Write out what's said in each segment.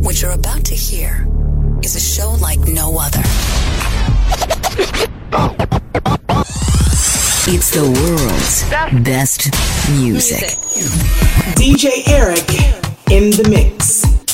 What you're about to hear is a show like no other. It's the world's best music. DJ Eric in the mix.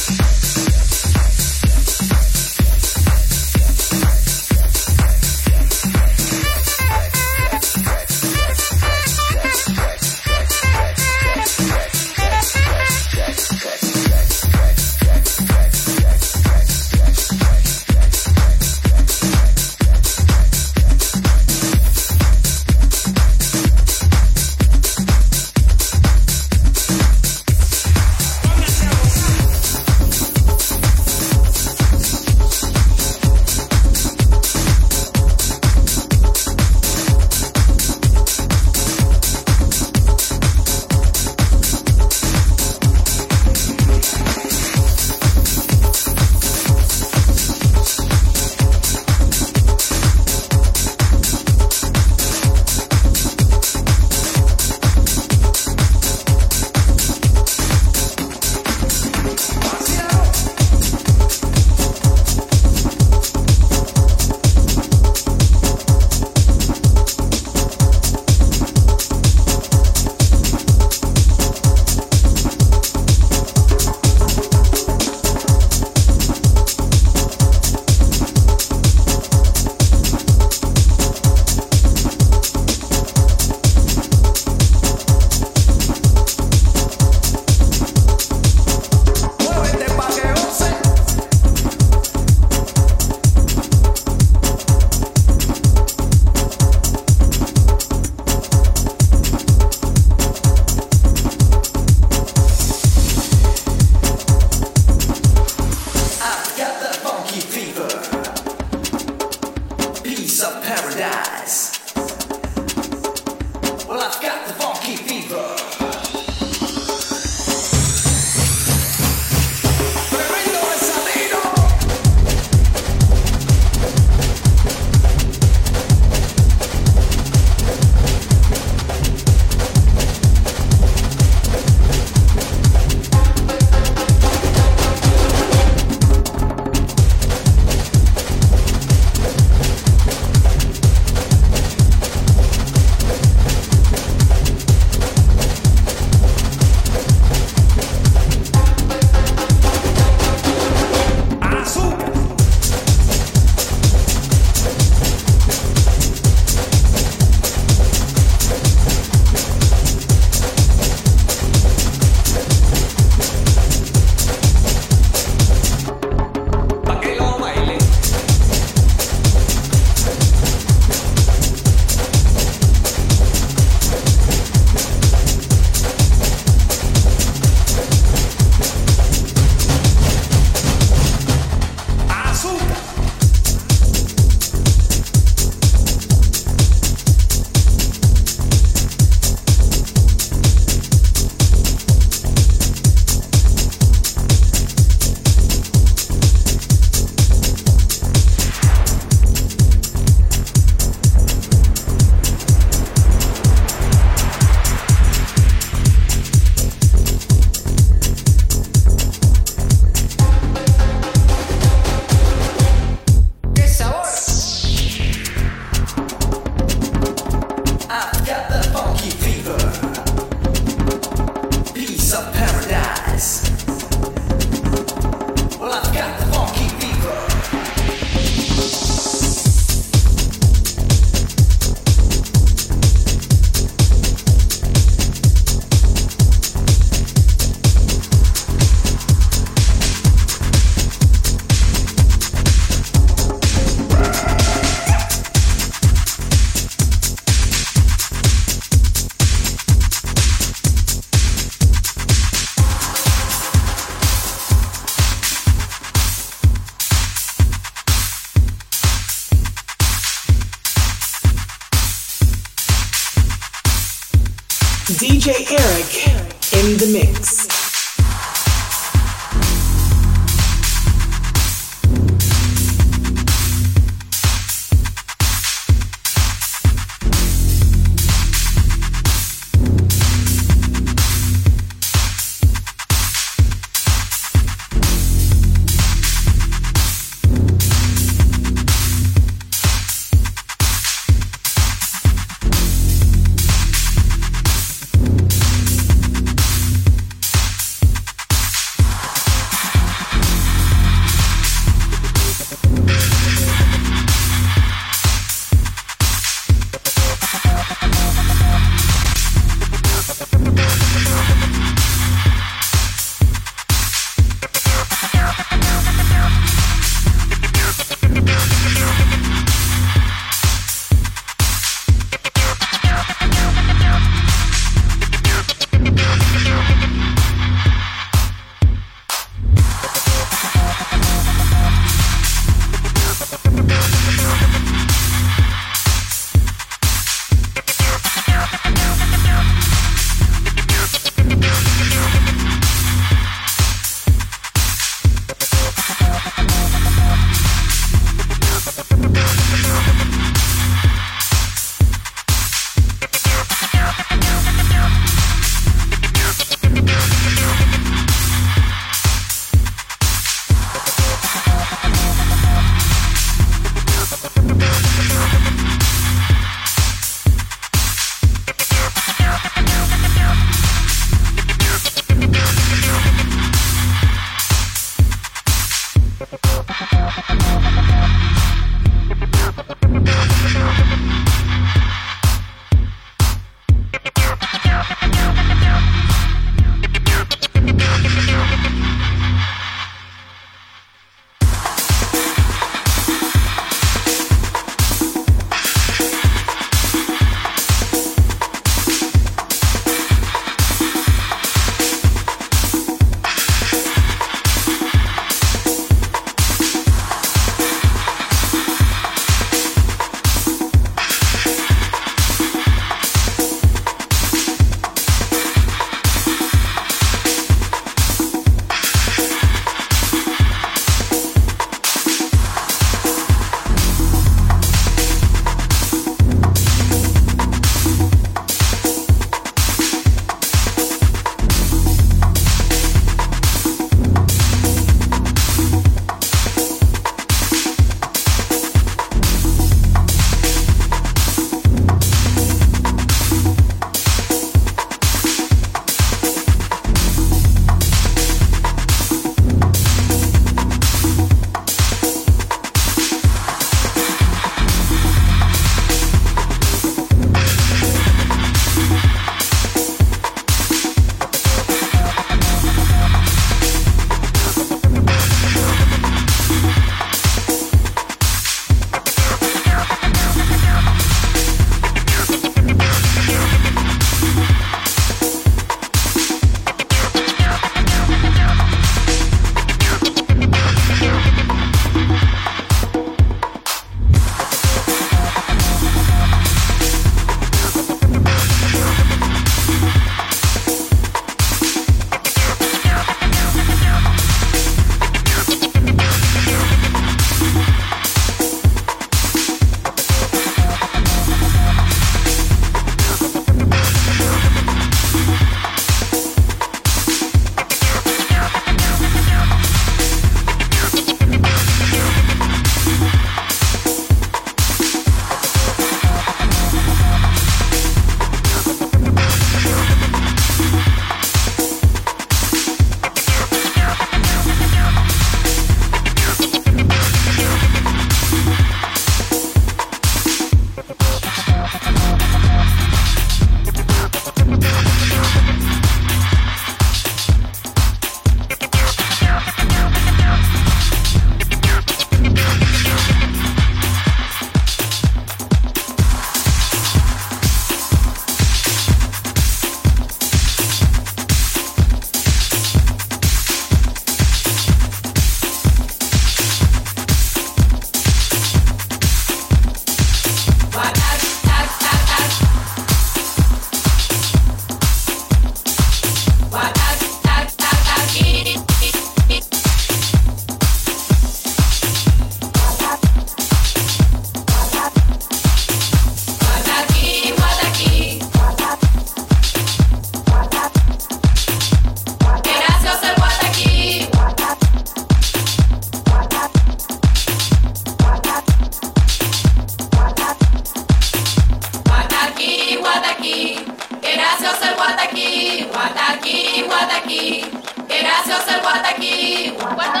gracias al guataquí. guataquí.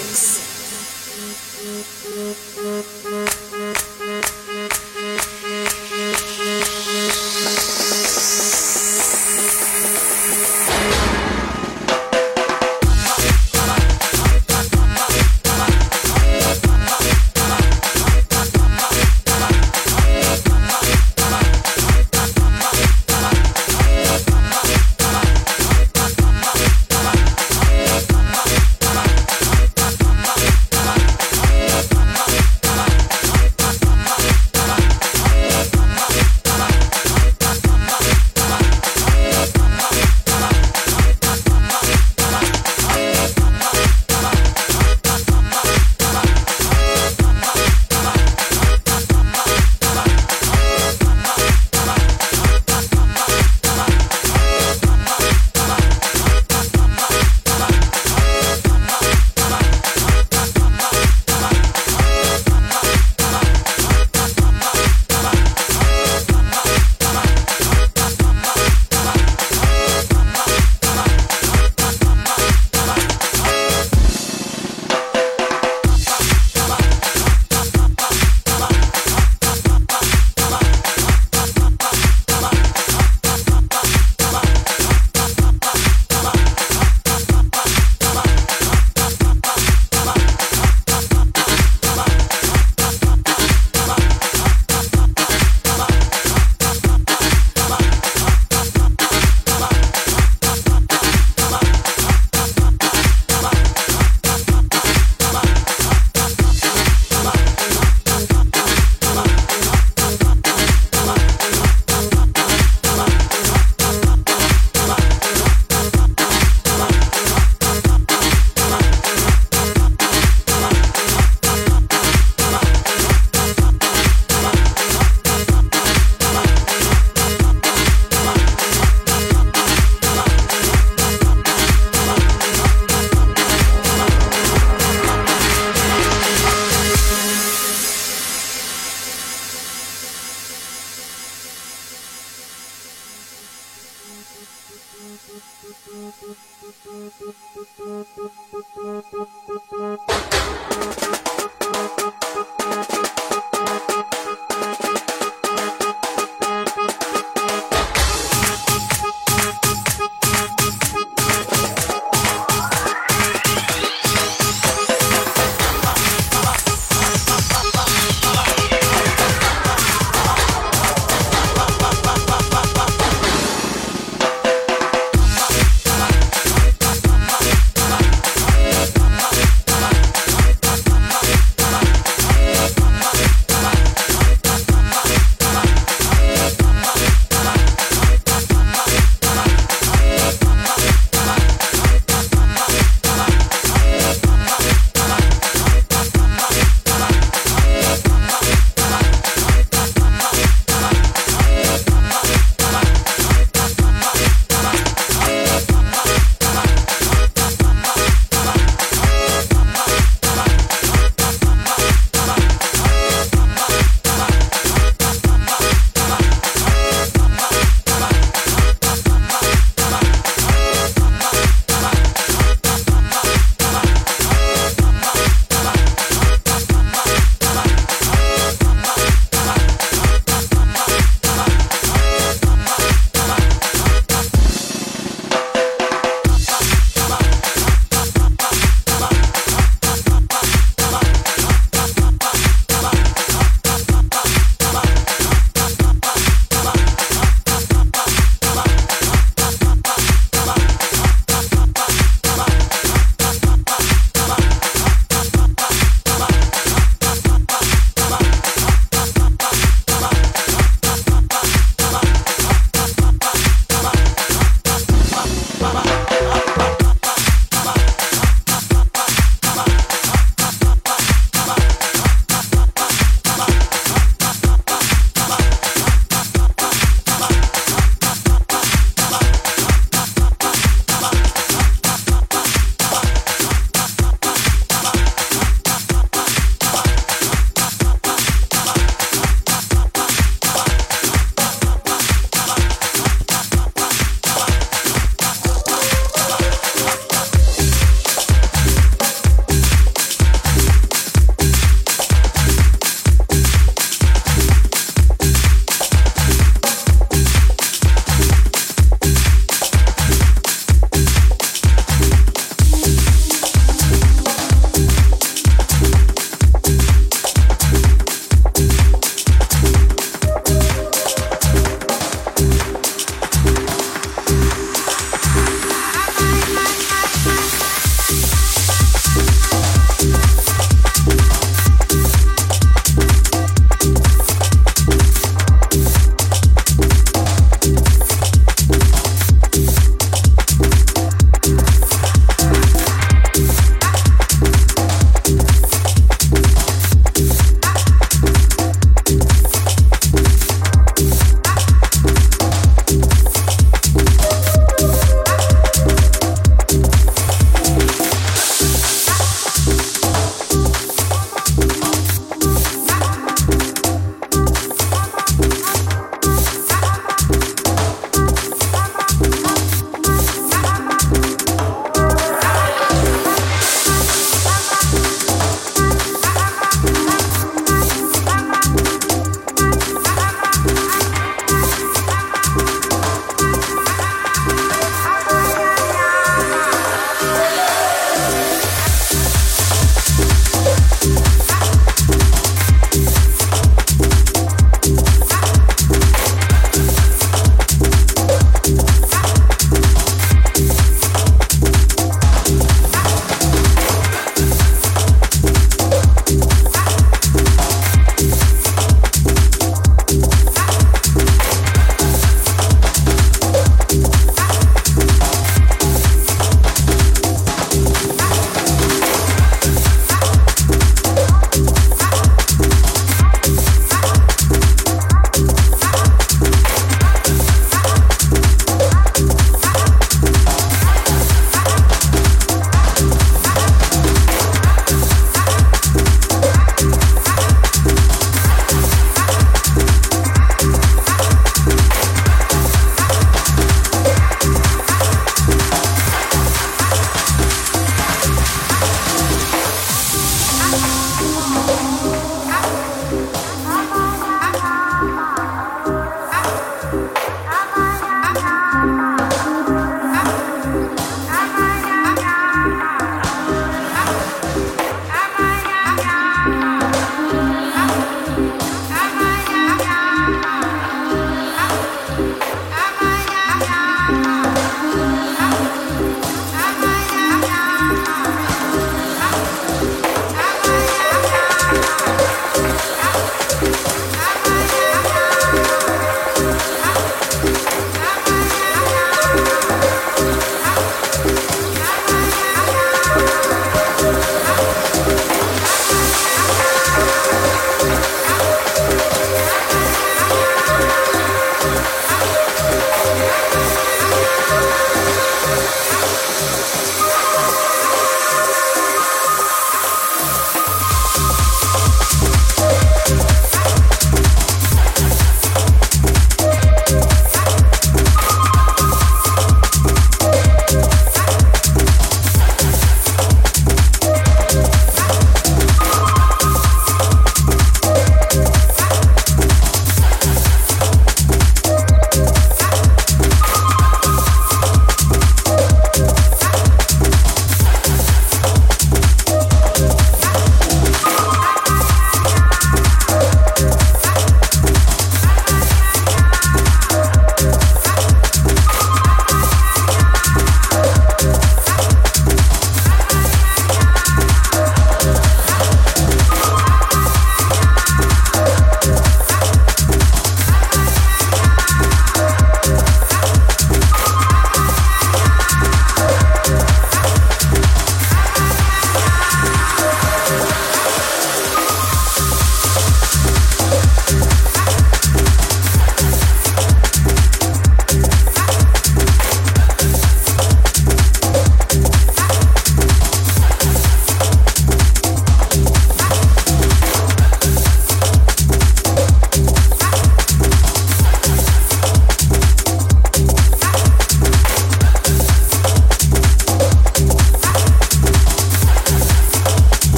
Mix.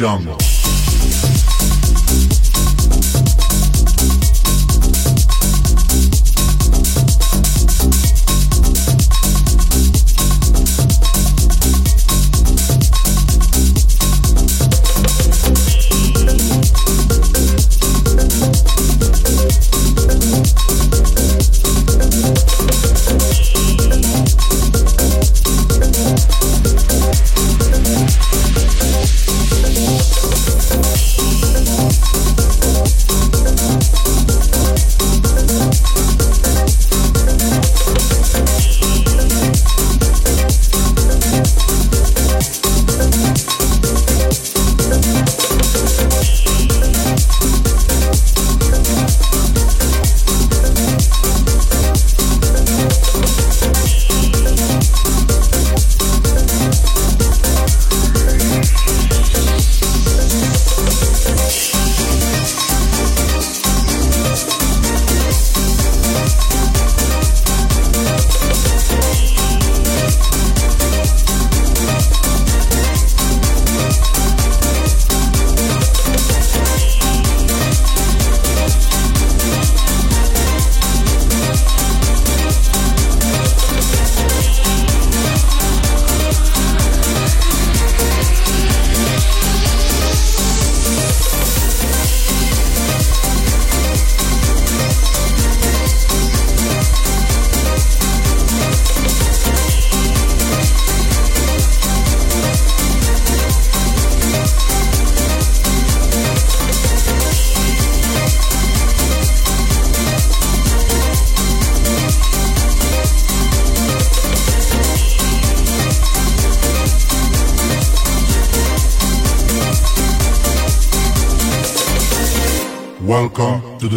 Jungle.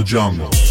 Jungle.